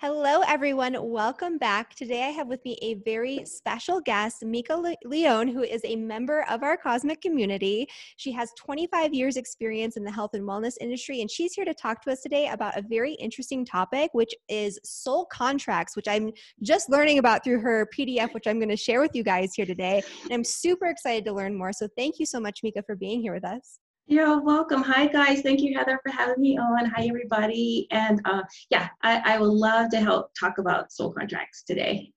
Hello, everyone. Welcome back. Today, I have with me a very special guest, Mika Le- Leone, who is a member of our cosmic community. She has 25 years' experience in the health and wellness industry, and she's here to talk to us today about a very interesting topic, which is soul contracts, which I'm just learning about through her PDF, which I'm going to share with you guys here today. And I'm super excited to learn more. So, thank you so much, Mika, for being here with us. You're welcome. Hi, guys. Thank you, Heather, for having me on. Hi, everybody. And uh, yeah, I, I would love to help talk about soul contracts today.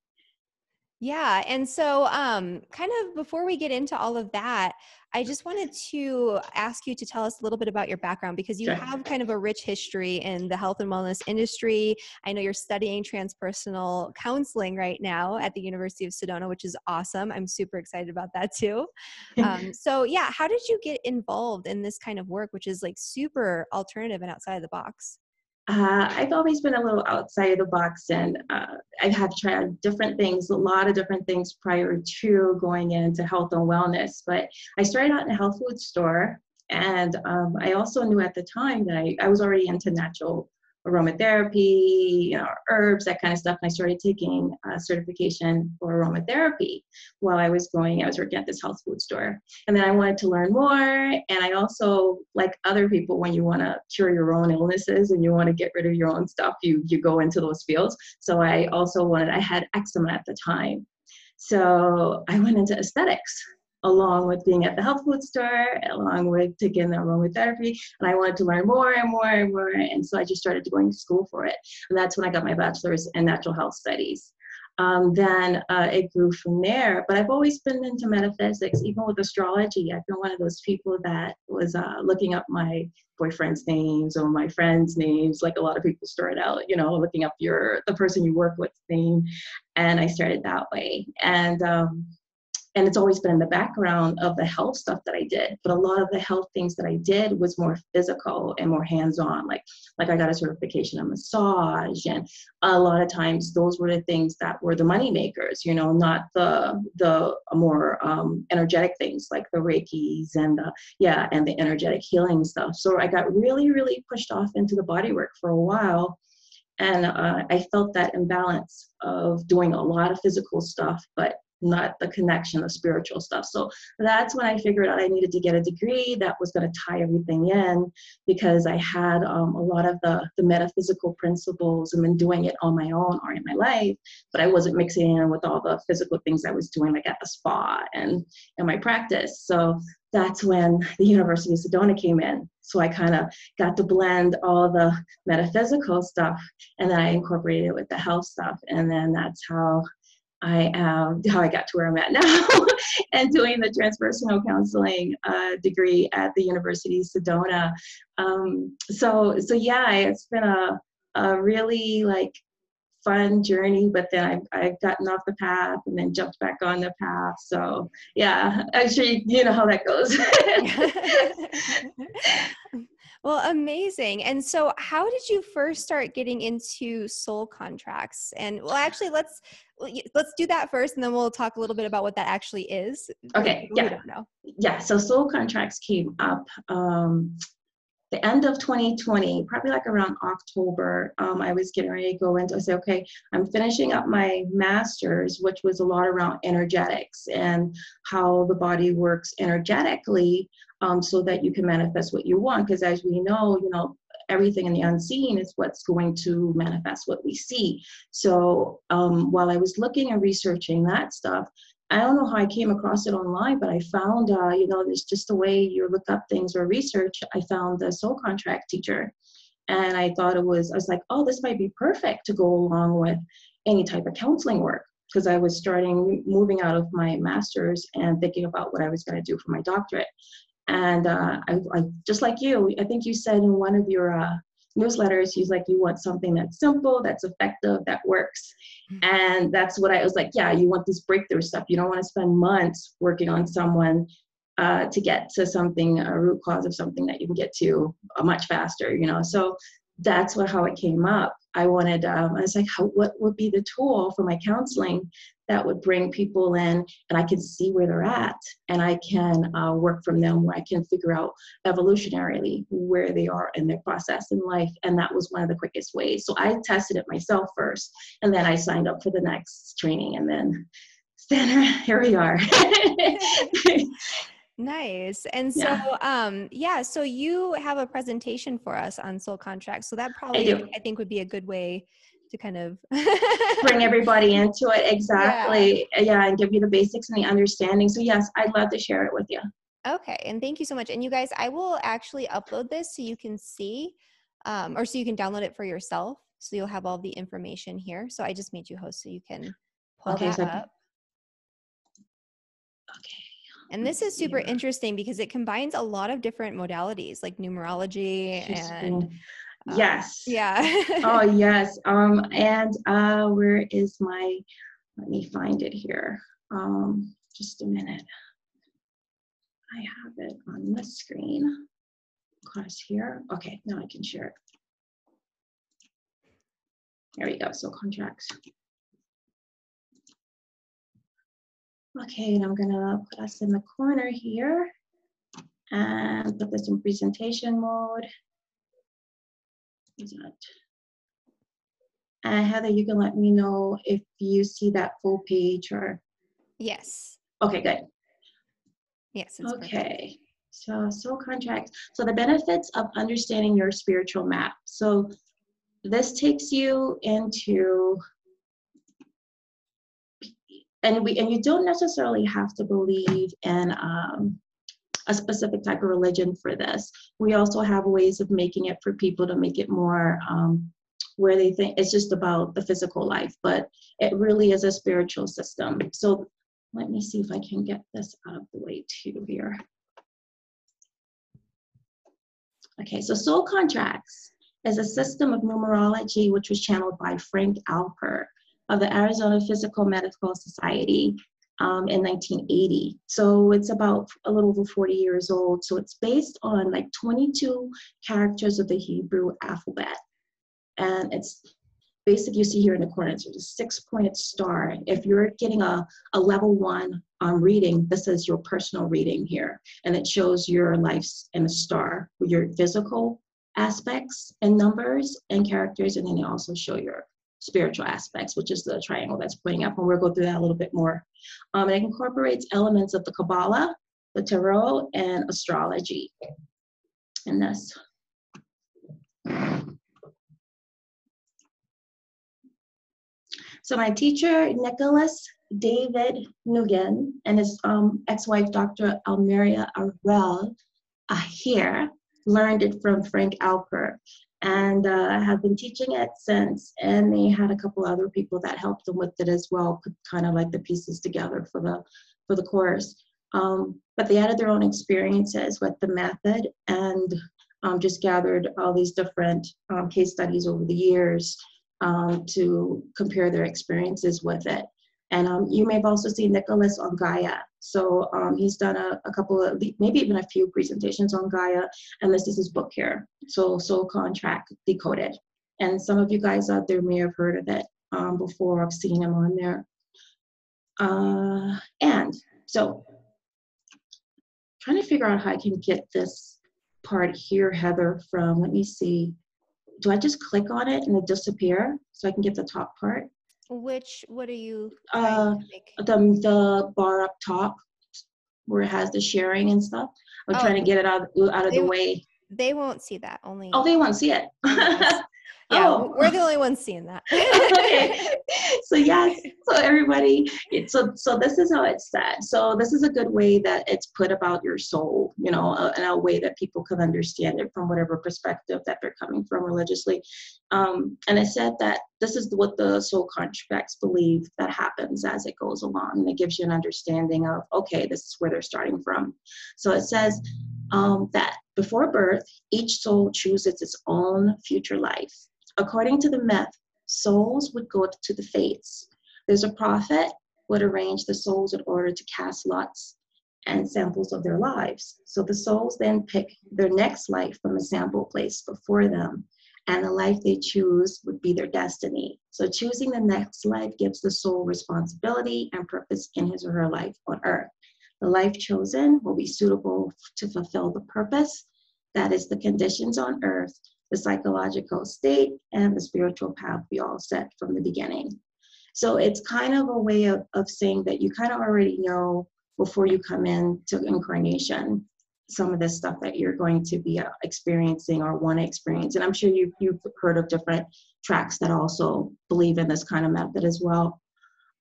Yeah. And so, um, kind of before we get into all of that, I just wanted to ask you to tell us a little bit about your background because you sure. have kind of a rich history in the health and wellness industry. I know you're studying transpersonal counseling right now at the University of Sedona, which is awesome. I'm super excited about that too. Um, so, yeah, how did you get involved in this kind of work, which is like super alternative and outside of the box? Uh, I've always been a little outside of the box and uh, I have tried different things, a lot of different things prior to going into health and wellness. But I started out in a health food store and um, I also knew at the time that I, I was already into natural aromatherapy, you know, herbs, that kind of stuff. And I started taking a certification for aromatherapy while I was going, I was working at this health food store. And then I wanted to learn more. And I also, like other people, when you want to cure your own illnesses and you want to get rid of your own stuff, you, you go into those fields. So I also wanted, I had eczema at the time. So I went into aesthetics along with being at the health food store, along with taking the aromatherapy. And I wanted to learn more and more and more. And so I just started going to school for it. And that's when I got my bachelor's in natural health studies. Um, then uh, it grew from there. But I've always been into metaphysics, even with astrology. I've been one of those people that was uh, looking up my boyfriend's names or my friends' names, like a lot of people start out, you know, looking up your the person you work with name. And I started that way. And um, and it's always been in the background of the health stuff that I did. But a lot of the health things that I did was more physical and more hands-on. Like like I got a certification in massage, and a lot of times those were the things that were the money makers. You know, not the the more um, energetic things like the Reiki's and the yeah and the energetic healing stuff. So I got really really pushed off into the body work for a while. And uh, I felt that imbalance of doing a lot of physical stuff, but not the connection of spiritual stuff. So that's when I figured out I needed to get a degree that was going to tie everything in because I had um, a lot of the, the metaphysical principles and been doing it on my own or in my life, but I wasn't mixing in with all the physical things I was doing, like at the spa and in my practice. So that's when the University of Sedona came in. So I kind of got to blend all the metaphysical stuff and then I incorporated it with the health stuff. And then that's how I um, how I got to where I'm at now and doing the transpersonal counseling uh, degree at the University of Sedona. Um, so so yeah, it's been a a really like fun journey, but then I've, I've gotten off the path and then jumped back on the path. So yeah, actually, you know how that goes. Well, amazing. And so how did you first start getting into soul contracts? And well, actually let's let's do that first and then we'll talk a little bit about what that actually is. Okay. Yeah. don't know. Yeah. So soul contracts came up um the end of 2020, probably like around October, um, I was getting ready to go into, I said, okay, I'm finishing up my master's, which was a lot around energetics and how the body works energetically um, so that you can manifest what you want. Because as we know, you know, everything in the unseen is what's going to manifest what we see. So um, while I was looking and researching that stuff, I don't know how I came across it online, but I found, uh, you know, there's just the way you look up things or research. I found the soul contract teacher. And I thought it was, I was like, oh, this might be perfect to go along with any type of counseling work because I was starting moving out of my master's and thinking about what I was going to do for my doctorate. And uh, I, I, just like you, I think you said in one of your uh, newsletters, he's like, you want something that's simple, that's effective, that works. Mm-hmm. And that's what I was like, yeah, you want this breakthrough stuff. You don't want to spend months working on someone uh, to get to something, a root cause of something that you can get to uh, much faster, you know. So that's what how it came up. I wanted, um, I was like, how, what would be the tool for my counseling that would bring people in and I can see where they're at and I can uh, work from them where I can figure out evolutionarily where they are in their process in life. And that was one of the quickest ways. So I tested it myself first and then I signed up for the next training and then here we are. Nice. And so, yeah. um, yeah, so you have a presentation for us on soul contracts. So that probably, I, I think, would be a good way to kind of bring everybody into it. Exactly. Yeah. yeah, and give you the basics and the understanding. So, yes, I'd love to share it with you. Okay. And thank you so much. And you guys, I will actually upload this so you can see, um, or so you can download it for yourself. So you'll have all the information here. So I just made you host so you can pull okay, that so up. And this is super interesting because it combines a lot of different modalities like numerology and uh, yes. Yeah. oh yes. Um and uh where is my let me find it here. Um just a minute. I have it on the screen. Class here. Okay, now I can share it. There we go. So contracts. Okay, and I'm gonna put us in the corner here and put this in presentation mode. Is that? And Heather, you can let me know if you see that full page or. Yes. Okay, good. Yes. okay. Perfect. So soul contracts. So the benefits of understanding your spiritual map. So this takes you into and we and you don't necessarily have to believe in um, a specific type of religion for this. We also have ways of making it for people to make it more um, where they think it's just about the physical life, but it really is a spiritual system. So let me see if I can get this out of the way too here. Okay, so soul contracts is a system of numerology which was channeled by Frank Alper of the Arizona Physical Medical Society um, in 1980. So it's about a little over 40 years old. So it's based on like 22 characters of the Hebrew alphabet. And it's basically you see here in the corner, it's a six-pointed star. If you're getting a, a level one um, reading, this is your personal reading here. And it shows your lives in a star, your physical aspects and numbers and characters, and then they also show your spiritual aspects, which is the triangle that's pointing up, and we'll go through that a little bit more. Um, it incorporates elements of the Kabbalah, the Tarot, and astrology in this. So my teacher, Nicholas David Ngan, and his um, ex-wife, Dr. Almeria are here, learned it from Frank Alper and uh, have been teaching it since. And they had a couple other people that helped them with it as well, put kind of like the pieces together for the for the course. Um, but they added their own experiences with the method and um, just gathered all these different um, case studies over the years um, to compare their experiences with it. And um, you may have also seen Nicholas on Gaia. So um, he's done a, a, couple of, maybe even a few presentations on Gaia, and this is his book here, so Soul Contract Decoded. And some of you guys out there may have heard of it um, before, I've seen him on there. Uh, and so, trying to figure out how I can get this part here, Heather, from, let me see, do I just click on it and it disappear so I can get the top part? Which, what are you? Uh, the, the bar up top where it has the sharing and stuff. I'm oh, trying to get it out, out of the way. They won't see that. Only. Oh, they won't see it. yeah, oh. we're the only ones seeing that. okay. So yes, so everybody, so so this is how it's said. So this is a good way that it's put about your soul, you know, uh, in a way that people can understand it from whatever perspective that they're coming from religiously. Um, and it said that this is what the soul contracts believe that happens as it goes along, and it gives you an understanding of okay, this is where they're starting from. So it says um, that before birth, each soul chooses its own future life. According to the myth, souls would go to the fates. There's a prophet would arrange the souls in order to cast lots and samples of their lives. So the souls then pick their next life from a sample placed before them. and the life they choose would be their destiny. So choosing the next life gives the soul responsibility and purpose in his or her life on earth. The life chosen will be suitable to fulfill the purpose, that is the conditions on earth, the psychological state, and the spiritual path we all set from the beginning. So it's kind of a way of, of saying that you kind of already know before you come in to incarnation some of the stuff that you're going to be uh, experiencing or want to experience. And I'm sure you, you've heard of different tracks that also believe in this kind of method as well.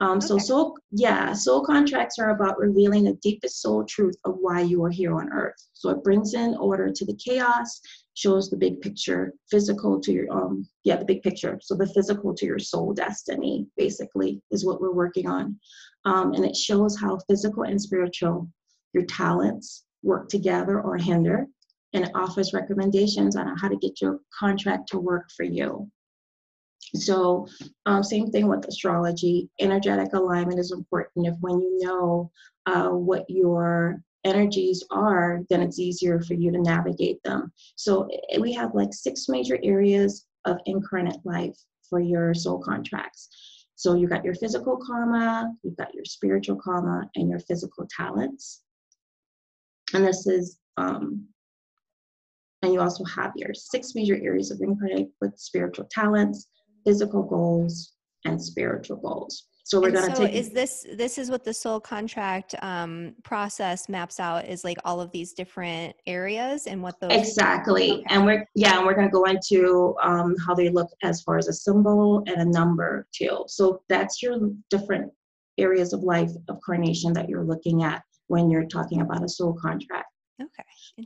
Um, okay. So soul, yeah, soul contracts are about revealing the deepest soul truth of why you are here on earth. So it brings in order to the chaos, shows the big picture, physical to your um, yeah, the big picture. So the physical to your soul destiny, basically, is what we're working on, um, and it shows how physical and spiritual, your talents, work together or hinder, and it offers recommendations on how to get your contract to work for you. So, um, same thing with astrology. Energetic alignment is important. If when you know uh, what your energies are, then it's easier for you to navigate them. So, eh, we have like six major areas of incarnate life for your soul contracts. So, you've got your physical karma, you've got your spiritual karma, and your physical talents. And this is, um, and you also have your six major areas of incarnate with spiritual talents, physical goals, and spiritual goals. So we're going to so take. Is this this is what the soul contract um, process maps out? Is like all of these different areas and what those exactly. Okay. And we're yeah, and we're going to go into um, how they look as far as a symbol and a number too. So that's your different areas of life of carnation that you're looking at when you're talking about a soul contract. Okay.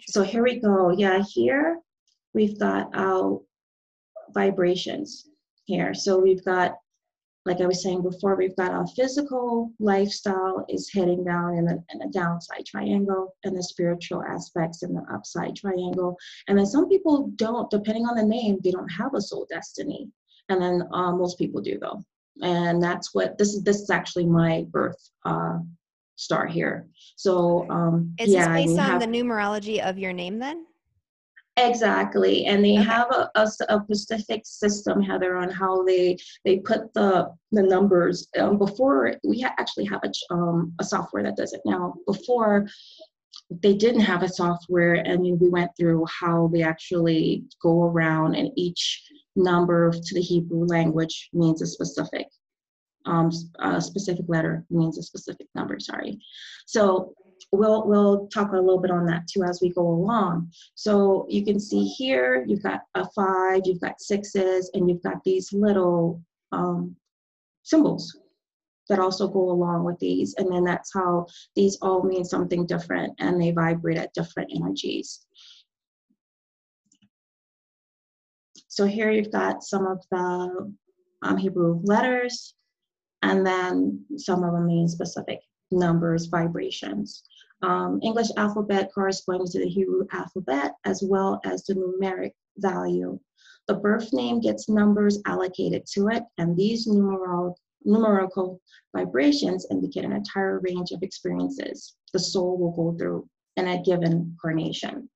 So here we go. Yeah, here we've got our vibrations here. So we've got, like I was saying before, we've got our physical lifestyle is heading down in a, in a downside triangle, and the spiritual aspects in the upside triangle. And then some people don't, depending on the name, they don't have a soul destiny. And then uh, most people do though. And that's what this is. This is actually my birth uh, star here. So um, is yeah, this based on have, the numerology of your name then? Exactly, and they okay. have a, a, a, specific system, Heather, on how they they put the the numbers. Um, before we ha- actually have a um, a software that does it now. Before they didn't have a software, and we went through how they actually go around, and each number to the Hebrew language means a specific um, a specific letter means a specific number, sorry. So we'll, we'll talk a little bit on that too as we go along. So you can see here, you've got a five, you've got sixes, and you've got these little um, symbols that also go along with these. And then that's how these all mean something different and they vibrate at different energies. So here you've got some of the um, Hebrew letters and then some of them mean specific numbers, vibrations. Um, English alphabet corresponding to the Hebrew alphabet as well as the numeric value. The birth name gets numbers allocated to it, and these numeral, numerical vibrations indicate an entire range of experiences the soul will go through in a given incarnation.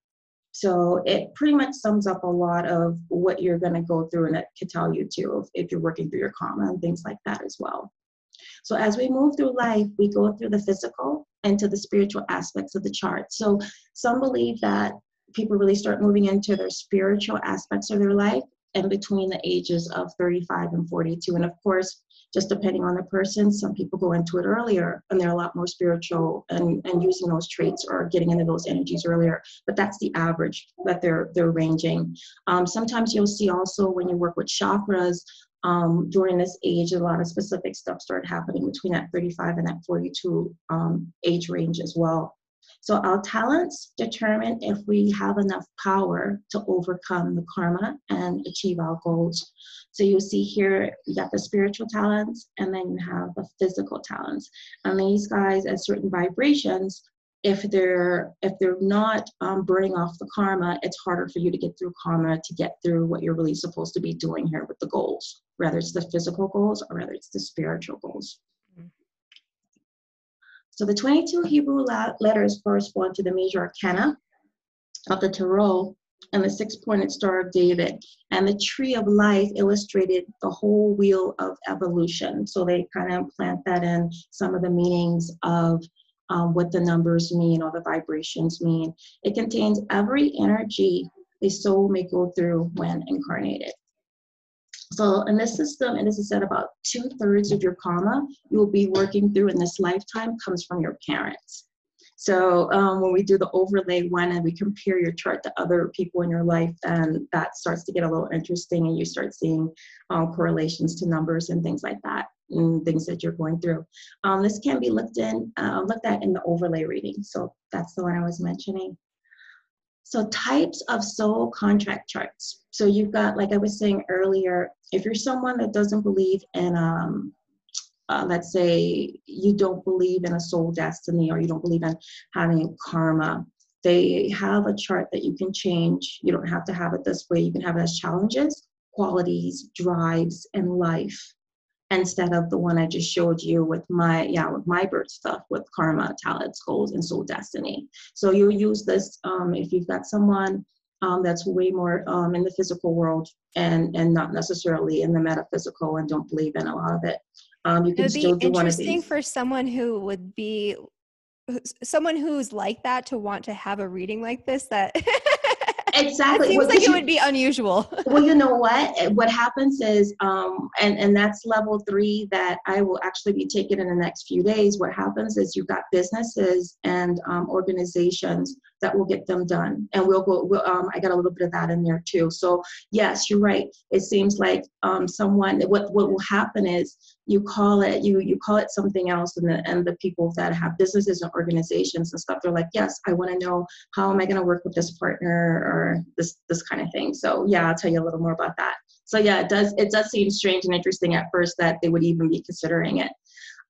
So it pretty much sums up a lot of what you're going to go through, and it could tell you too if, if you're working through your karma and things like that as well. So as we move through life, we go through the physical and to the spiritual aspects of the chart. So some believe that people really start moving into their spiritual aspects of their life and between the ages of 35 and 42. And of course, just depending on the person, some people go into it earlier and they're a lot more spiritual and, and using those traits or getting into those energies earlier. But that's the average that they're they're ranging. Um, sometimes you'll see also when you work with chakras, um, during this age, a lot of specific stuff started happening between that 35 and that 42 um, age range as well. So our talents determine if we have enough power to overcome the karma and achieve our goals. So you'll see here, you got the spiritual talents and then you have the physical talents. And these guys at certain vibrations if they're if they're not um, burning off the karma it's harder for you to get through karma to get through what you're really supposed to be doing here with the goals whether it's the physical goals or whether it's the spiritual goals. So the 22 hebrew letters correspond to the major arcana of the tarot and the six pointed star of David. And the tree of life illustrated the whole wheel of evolution. So they kind of plant that in some of the meanings of um, what the numbers mean or the vibrations mean. It contains every energy a soul may go through when incarnated. So in this system, and this is said about two thirds of your karma you will be working through in this lifetime comes from your parents. So um, when we do the overlay one and we compare your chart to other people in your life, then that starts to get a little interesting and you start seeing um, correlations to numbers and things like that and things that you're going through. Um, this can be looked in, uh, looked at in the overlay reading. So that's the one I was mentioning. So types of soul contract charts. So you've got, like I was saying earlier, if you're someone that doesn't believe in um, uh, let's say you don't believe in a soul destiny or you don't believe in having karma, they have a chart that you can change. You don't have to have it this way. You can have it as challenges, qualities, drives, and life instead of the one I just showed you with my yeah with my birth stuff with karma, talents, goals, and soul destiny. So you use this um, if you've got someone um, that's way more um, in the physical world and and not necessarily in the metaphysical and don't believe in a lot of it. Um, you can It'd still be do one of interesting these. for someone who would be someone who's like that to want to have a reading like this that exactly. It seems well, like it you, would be unusual. Well you know what? What happens is um and and that's level three that i will actually be taking in the next few days. What happens is you've got businesses and um, organizations that will get them done. And we'll go we'll, um, i got a little bit of that in there too. So yes you're right. It seems like um, someone what what will happen is you call it you you call it something else and the and the people that have businesses and organizations and stuff they're like yes i want to know how am i going to work with this partner or this this kind of thing. So yeah i'll tell you a little more about that. So yeah it does it does seem strange and interesting at first that they would even be considering it.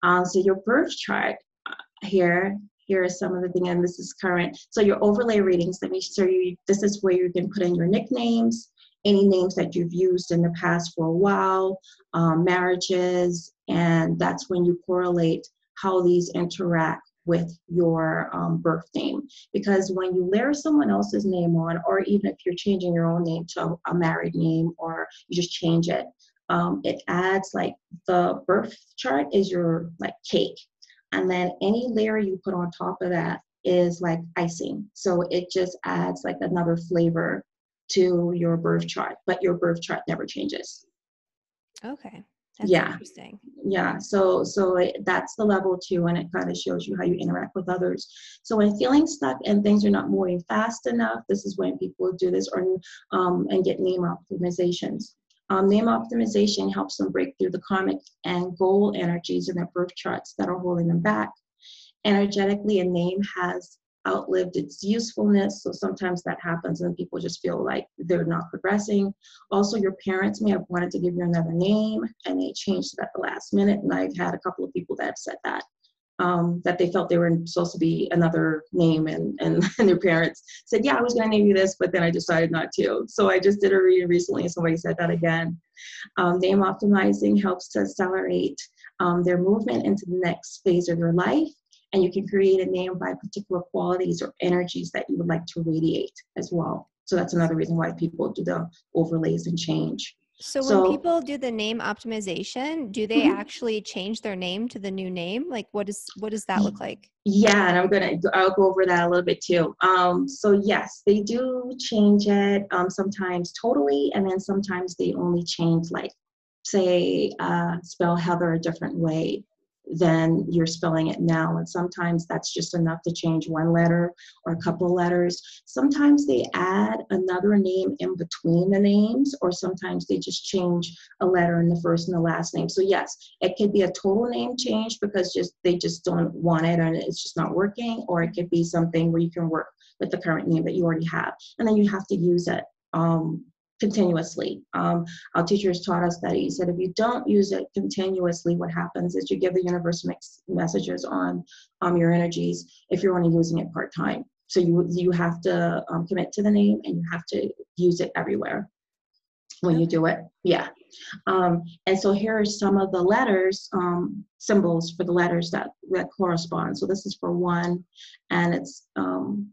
Um, so your birth chart uh, here here are some of the things and this is current so your overlay readings let me show you this is where you can put in your nicknames any names that you've used in the past for a while, um, marriages, and that's when you correlate how these interact with your um, birth name. Because when you layer someone else's name on, or even if you're changing your own name to a married name, or you just change it, um, it adds like the birth chart is your like cake. And then any layer you put on top of that is like icing. So it just adds like another flavor to your birth chart, but your birth chart never changes. Okay. That's yeah. interesting. Yeah. So so it, that's the level two, and it kind of shows you how you interact with others. So when feeling stuck and things are not moving fast enough, this is when people do this or um, and get name optimizations. Um, name optimization helps them break through the karmic and goal energies in their birth charts that are holding them back. Energetically, a name has outlived its usefulness. So sometimes that happens and people just feel like they're not progressing. Also, your parents may have wanted to give you another name and they changed it at the last minute. And I've had a couple of people that have said that. Um, that they felt they were supposed to be another name and, and, and their parents said, yeah, I was going to name you this, but then I decided not to. So I just did a reading recently and somebody said that again. Um, name optimizing helps to accelerate um, their movement into the next phase of their life and you can create a name by particular qualities or energies that you would like to radiate as well. So that's another reason why people do the overlays and change. So, so when people do the name optimization, do they mm-hmm. actually change their name to the new name? Like what does what does that look like? Yeah, and I'm gonna I'll go over that a little bit too. Um, so yes, they do change it um, sometimes totally, and then sometimes they only change like say uh, spell Heather a different way than you're spelling it now. And sometimes that's just enough to change one letter or a couple letters. Sometimes they add another name in between the names, or sometimes they just change a letter in the first and the last name. So yes, it could be a total name change because just they just don't want it and it's just not working, or it could be something where you can work with the current name that you already have. And then you have to use it um, continuously. Um, our teachers taught us that he said if you don't use it continuously, what happens is you give the universe mixed messages on um, your energies if you're only using it part time. So you you have to um, commit to the name and you have to use it everywhere when you do it. Yeah. Um, and so here are some of the letters, um, symbols for the letters that, that correspond. So this is for one, and it's um,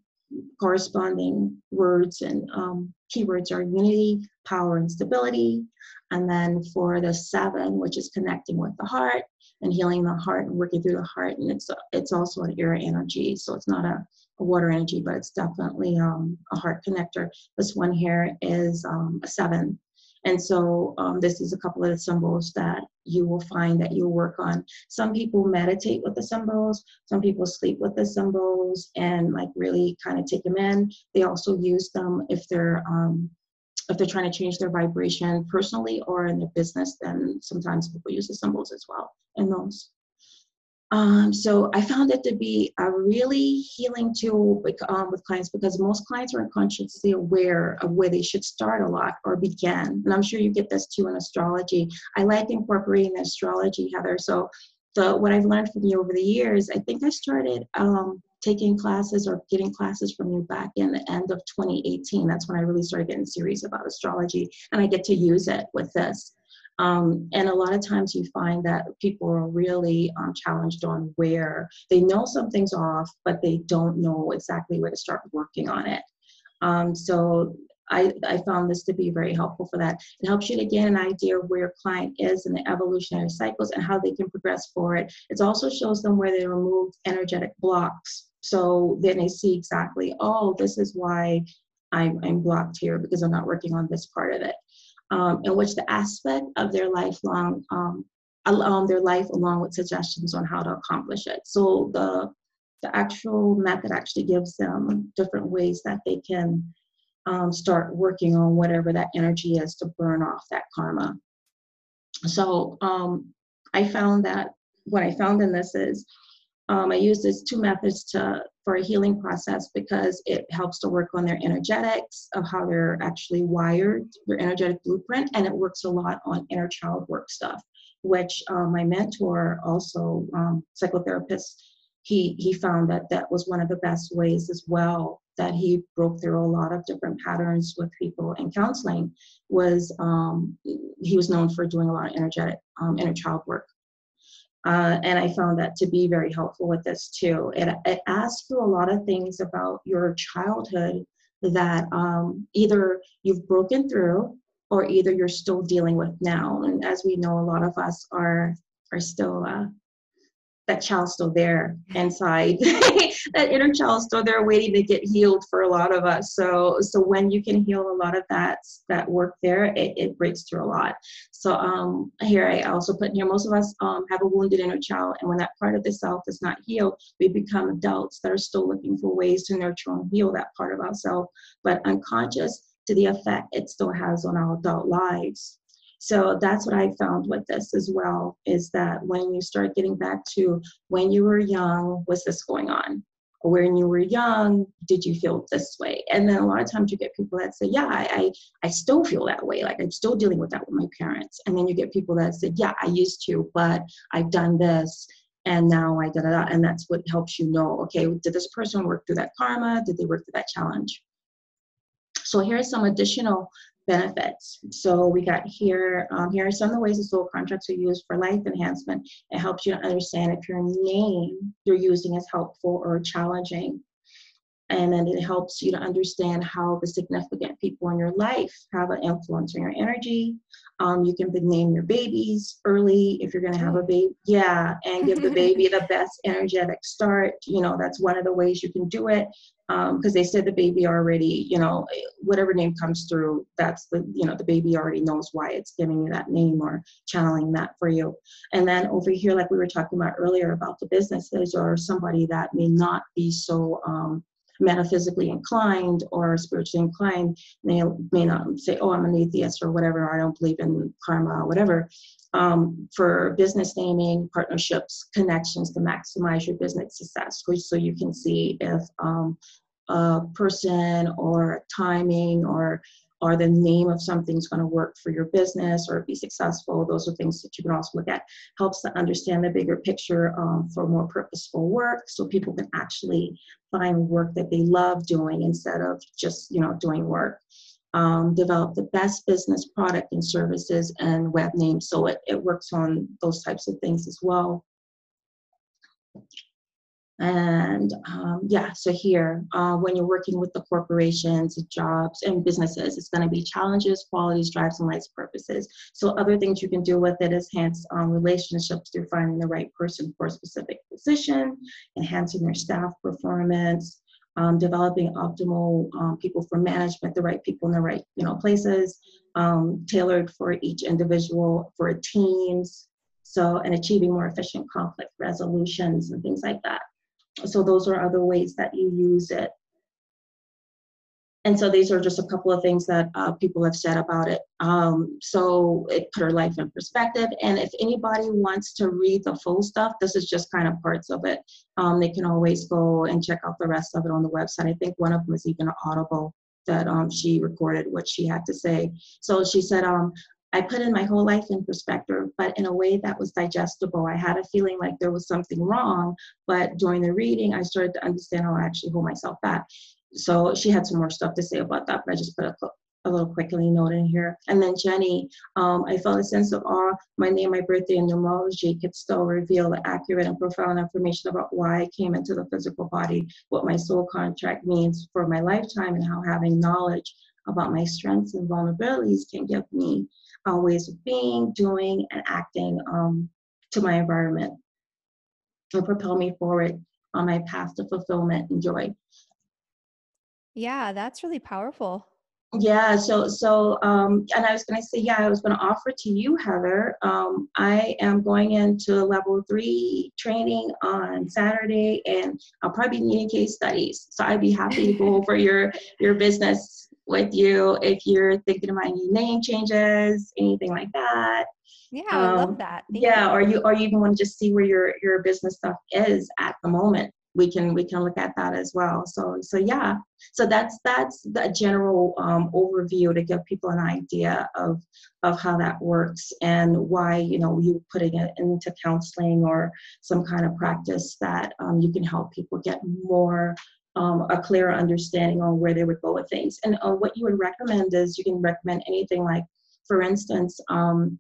corresponding words and um, keywords are unity, power, and stability. And then for the seven, which is connecting with the heart and healing the heart and working through the heart, and it's it's also an air energy, so it's not a, a water energy, but it's definitely um, a heart connector. This one here is um, a seven, and so um, this is a couple of the symbols that you will find that you work on. Some people meditate with the symbols, some people sleep with the symbols and like really kind of take them in. They also use them if they're um, if they're trying to change their vibration personally or in their business, then sometimes people use the symbols as well in those. Um, so I found it to be a really healing tool with, um, with clients because most clients are unconsciously aware of where they should start a lot or begin. And I'm sure you get this too in astrology. I like incorporating astrology, Heather. So the what I've learned from you over the years, I think I started um, taking classes or getting classes from you back in the end of 2018. That's when I really started getting serious about astrology, and I get to use it with this. Um, and a lot of times you find that people are really um, challenged on where they know something's off, but they don't know exactly where to start working on it. Um, so I, I found this to be very helpful for that. It helps you to get an idea of where a client is in the evolutionary cycles and how they can progress forward. It also shows them where they remove energetic blocks. So then they see exactly, oh, this is why I'm, I'm blocked here because I'm not working on this part of it um, in which the aspect of their lifelong um, along their life along with suggestions on how to accomplish it. So the the actual method actually gives them different ways that they can um, start working on whatever that energy is to burn off that karma. So um, I found that what I found in this is um, I use these two methods to for a healing process because it helps to work on their energetics of how they're actually wired, their energetic blueprint, and it works a lot on inner child work stuff, which um, my mentor, also um, psychotherapist, he he found that that was one of the best ways as well that he broke through a lot of different patterns with people in counseling was um, he was known for doing a lot of energetic um, inner child work uh, and I found that to be very helpful with this too. It, it asks you a lot of things about your childhood that um, either you've broken through or either you're still dealing with now. And as we know, a lot of us are are still uh, that child's still there inside that inner child's still there waiting to get healed for a lot of us. So so when you can heal a lot of that that work there it, it breaks through a lot. So um here i also put here most of us um have a wounded inner child and when that part of the self is not healed we become adults that are still looking for ways to nurture and heal that part of ourselves but unconscious to the effect it still has on our adult lives so that's what I found with this as well is that when you start getting back to when you were young, was this going on? Or when you were young, did you feel this way? And then a lot of times you get people that say, Yeah, I, I, I still feel that way. Like I'm still dealing with that with my parents. And then you get people that say, Yeah, I used to, but I've done this and now I da da da. And that's what helps you know, okay, did this person work through that karma? Did they work through that challenge? So here's some additional benefits. So we got here, um, here are some of the ways the soul contracts are used for life enhancement. It helps you to understand if your name you're using is helpful or challenging. And then it helps you to understand how the significant people in your life have an influence on your energy. Um, you can name your babies early if you're going to have a baby. Yeah, and give the baby the best energetic start. You know, that's one of the ways you can do it because um, they said the baby already, you know, whatever name comes through, that's the, you know, the baby already knows why it's giving you that name or channeling that for you. And then over here, like we were talking about earlier about the businesses or somebody that may not be so um, metaphysically inclined or spiritually inclined may, may not say, oh, I'm an atheist or whatever, I don't believe in karma or whatever um, for business naming, partnerships, connections to maximize your business success. So you can see if um, a person or timing or or the name of something's going to work for your business or be successful. Those are things that you can also look at. Helps to understand the bigger picture um, for more purposeful work, so people can actually find work that they love doing instead of just you know doing work um, develop the best business product and services and web names. So it, it works on those types of things as well. And um, yeah, so here, uh, when you're working with the corporations, jobs, and businesses, it's going to be challenges, qualities, drives, and lights purposes. So other things you can do with it is enhance um, relationships through finding the right person for a specific position, enhancing your staff performance, um, developing optimal um, people for management, the right people in the right you know places, um, tailored for each individual, for teams. So, and achieving more efficient conflict resolutions and things like that. So those are other ways that you use it. And so these are just a couple of things that uh, people have said about it. Um, so it put her life in perspective. And if anybody wants to read the full stuff, this is just kind of parts of it. Um, they can always go and check out the rest of it on the website. I think one of them is even Audible that um, she recorded what she had to say. So she said, um, I put in my whole life in perspective, but in a way that was digestible. I had a feeling like there was something wrong, but during the reading, I started to understand how I actually hold myself back. So she had some more stuff to say about that, but I just put a, a little quickly note in here. And then Jenny, um, I felt a sense of awe. My name, my birthday, and numerology could still reveal the accurate and profound information about why I came into the physical body, what my soul contract means for my lifetime, and how having knowledge about my strengths and vulnerabilities can give me uh, ways of being, doing, and acting um, to my environment and propel me forward on my path to fulfillment and joy. Yeah, that's really powerful. Yeah, so so um, and I was going to say, yeah, I was going to offer to you, Heather. Um, I am going into level three training on Saturday, and I'll probably be needing case studies. So I'd be happy to go over your your business with you if you're thinking about any name changes, anything like that. Yeah, I um, love that. Thank yeah, you. or you or you even want to just see where your your business stuff is at the moment. We can we can look at that as well. So so yeah, so that's that's the general um, overview to give people an idea of of how that works and why you know you putting it into counseling or some kind of practice that um, you can help people get more um, a clearer understanding on where they would go with things. And uh, what you would recommend is you can recommend anything like, for instance, um,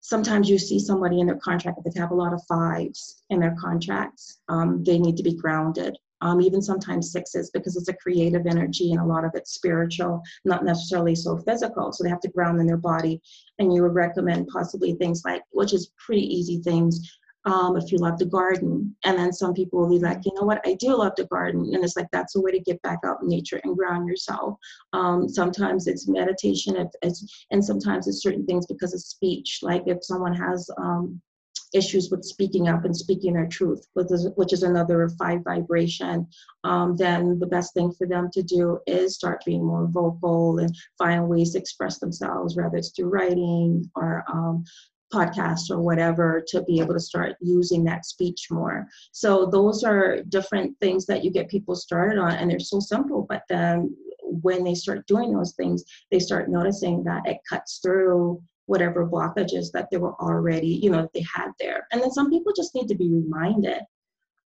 sometimes you see somebody in their contract that they have a lot of fives in their contracts. Um, they need to be grounded. Um, even sometimes sixes because it's a creative energy and a lot of it's spiritual, not necessarily so physical. So they have to ground in their body. And you would recommend possibly things like, which is pretty easy things, um, if you love the garden. And then some people will be like, you know what, I do love the garden. And it's like, that's a way to get back out in nature and ground yourself. Um, sometimes it's meditation, if it's, and sometimes it's certain things because of speech. Like if someone has um, issues with speaking up and speaking their truth, which is, which is another five vibration, um, then the best thing for them to do is start being more vocal and find ways to express themselves, whether it's through writing or um, podcasts or whatever to be able to start using that speech more. So those are different things that you get people started on and they're so simple, but then when they start doing those things, they start noticing that it cuts through whatever blockages that they were already, you know, they had there. And then some people just need to be reminded.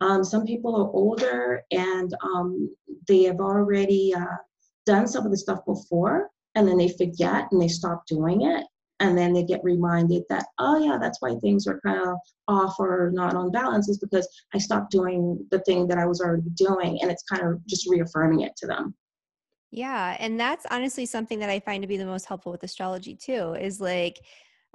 Um, some people are older and um, they have already uh, done some of the stuff before and then they forget and they stop doing it and then they get reminded that oh yeah that's why things are kind of off or not on balance is because i stopped doing the thing that i was already doing and it's kind of just reaffirming it to them. Yeah and that's honestly something that i find to be the most helpful with astrology too is like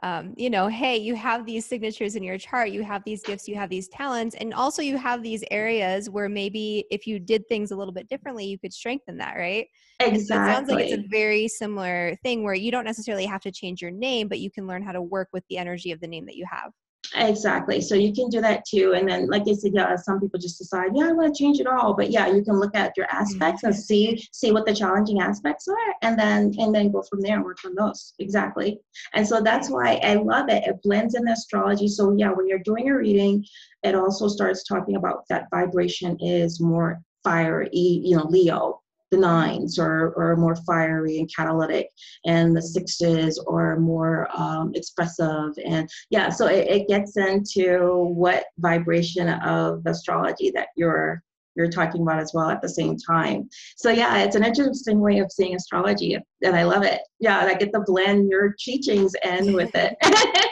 um, you know, hey, you have these signatures in your chart, you have these gifts, you have these talents, and also you have these areas where maybe if you did things a little bit differently, you could strengthen that, right? Exactly. So it sounds like it's a very similar thing where you don't necessarily have to change your name, but you can learn how to work with the energy of the name that you have. Exactly. So you can do that too. And then, like I said, yeah, some people just decide, yeah, I want to change it all. But yeah, you can look at your mm-hmm. aspects and see see what the challenging aspects are, and then and then go from there and work on those. Exactly. And so that's why I love it. It blends in astrology. So yeah, when you're doing a reading, it also starts talking about that vibration is more fire, you know, Leo the nines are, are more fiery and catalytic and the sixes are more um, expressive and yeah so it, it gets into what vibration of astrology that you're you're talking about as well at the same time. So yeah, it's an interesting way of seeing astrology, and I love it. Yeah, I get to blend your teachings in with it.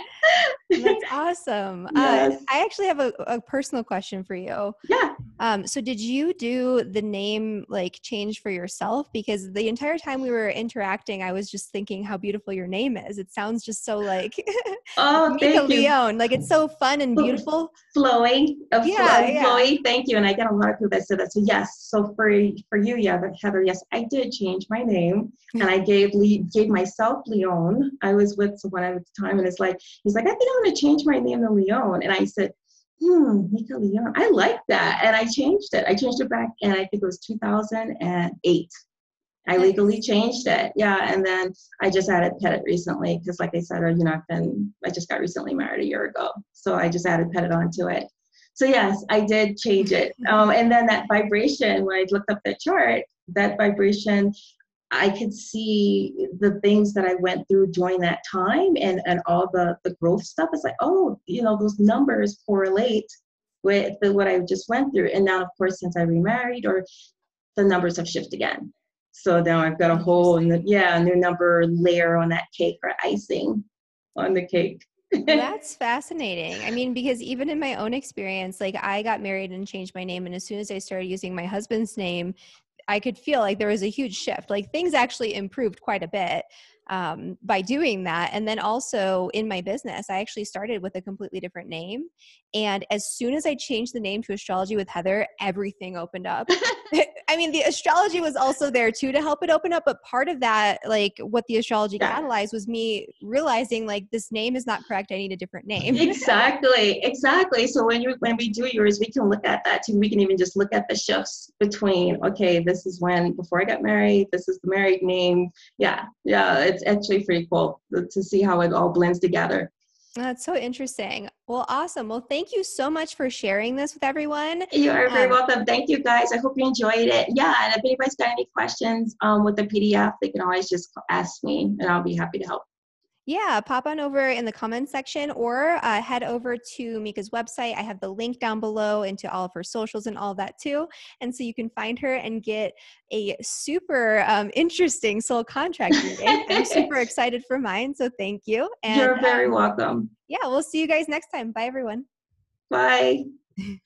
That's awesome. Uh, yes. Uh, I actually have a, a, personal question for you. Yeah. Um, so did you do the name like change for yourself? Because the entire time we were interacting, I was just thinking how beautiful your name is. It sounds just so like oh, thank you. Leone. Like it's so fun and beautiful. Flowing. Uh, yeah, yeah. Flowing. Thank you. And I get a lot of people that say that. So yes. So for for you, yeah, Heather, yes, I did change my name and I gave gave myself Leone. I was with someone at the time and it's like, he's like, I think I'm gonna change my name to Leone. And I said, hmm, Mika Leone. I like that. And I changed it. I changed it back and I think it was 2008. I legally changed it. Yeah. And then I just added Pettit recently because, like I said, you know, I've been, I just got recently married a year ago. So I just added Pettit onto it. So, yes, I did change it. Um, and then that vibration, when I looked up the chart, that vibration I could see the things that I went through during that time and, and all the, the growth stuff. It's like, oh, you know, those numbers correlate with the, what I just went through. And now, of course, since I remarried, or the numbers have shifted again. So now I've got a whole, yeah, new number layer on that cake or icing on the cake. That's fascinating. I mean, because even in my own experience, like I got married and changed my name. And as soon as I started using my husband's name, I could feel like there was a huge shift. Like things actually improved quite a bit um, by doing that. And then also in my business, I actually started with a completely different name. And as soon as I changed the name to Astrology with Heather, everything opened up. I mean, the astrology was also there too to help it open up. But part of that, like what the astrology yeah. catalyzed, was me realizing like this name is not correct. I need a different name. exactly, exactly. So when you when we do yours, we can look at that too. We can even just look at the shifts between. Okay, this is when before I got married. This is the married name. Yeah, yeah. It's actually pretty cool to see how it all blends together. That's so interesting. Well, awesome. Well, thank you so much for sharing this with everyone. You are very um, welcome. Thank you, guys. I hope you enjoyed it. Yeah, and if anybody's got any questions um, with the PDF, they can always just ask me, and I'll be happy to help. Yeah, pop on over in the comments section or uh, head over to Mika's website. I have the link down below into all of her socials and all of that too. And so you can find her and get a super um, interesting soul contract reading. I'm super excited for mine. So thank you. And, You're very um, welcome. Yeah, we'll see you guys next time. Bye, everyone. Bye.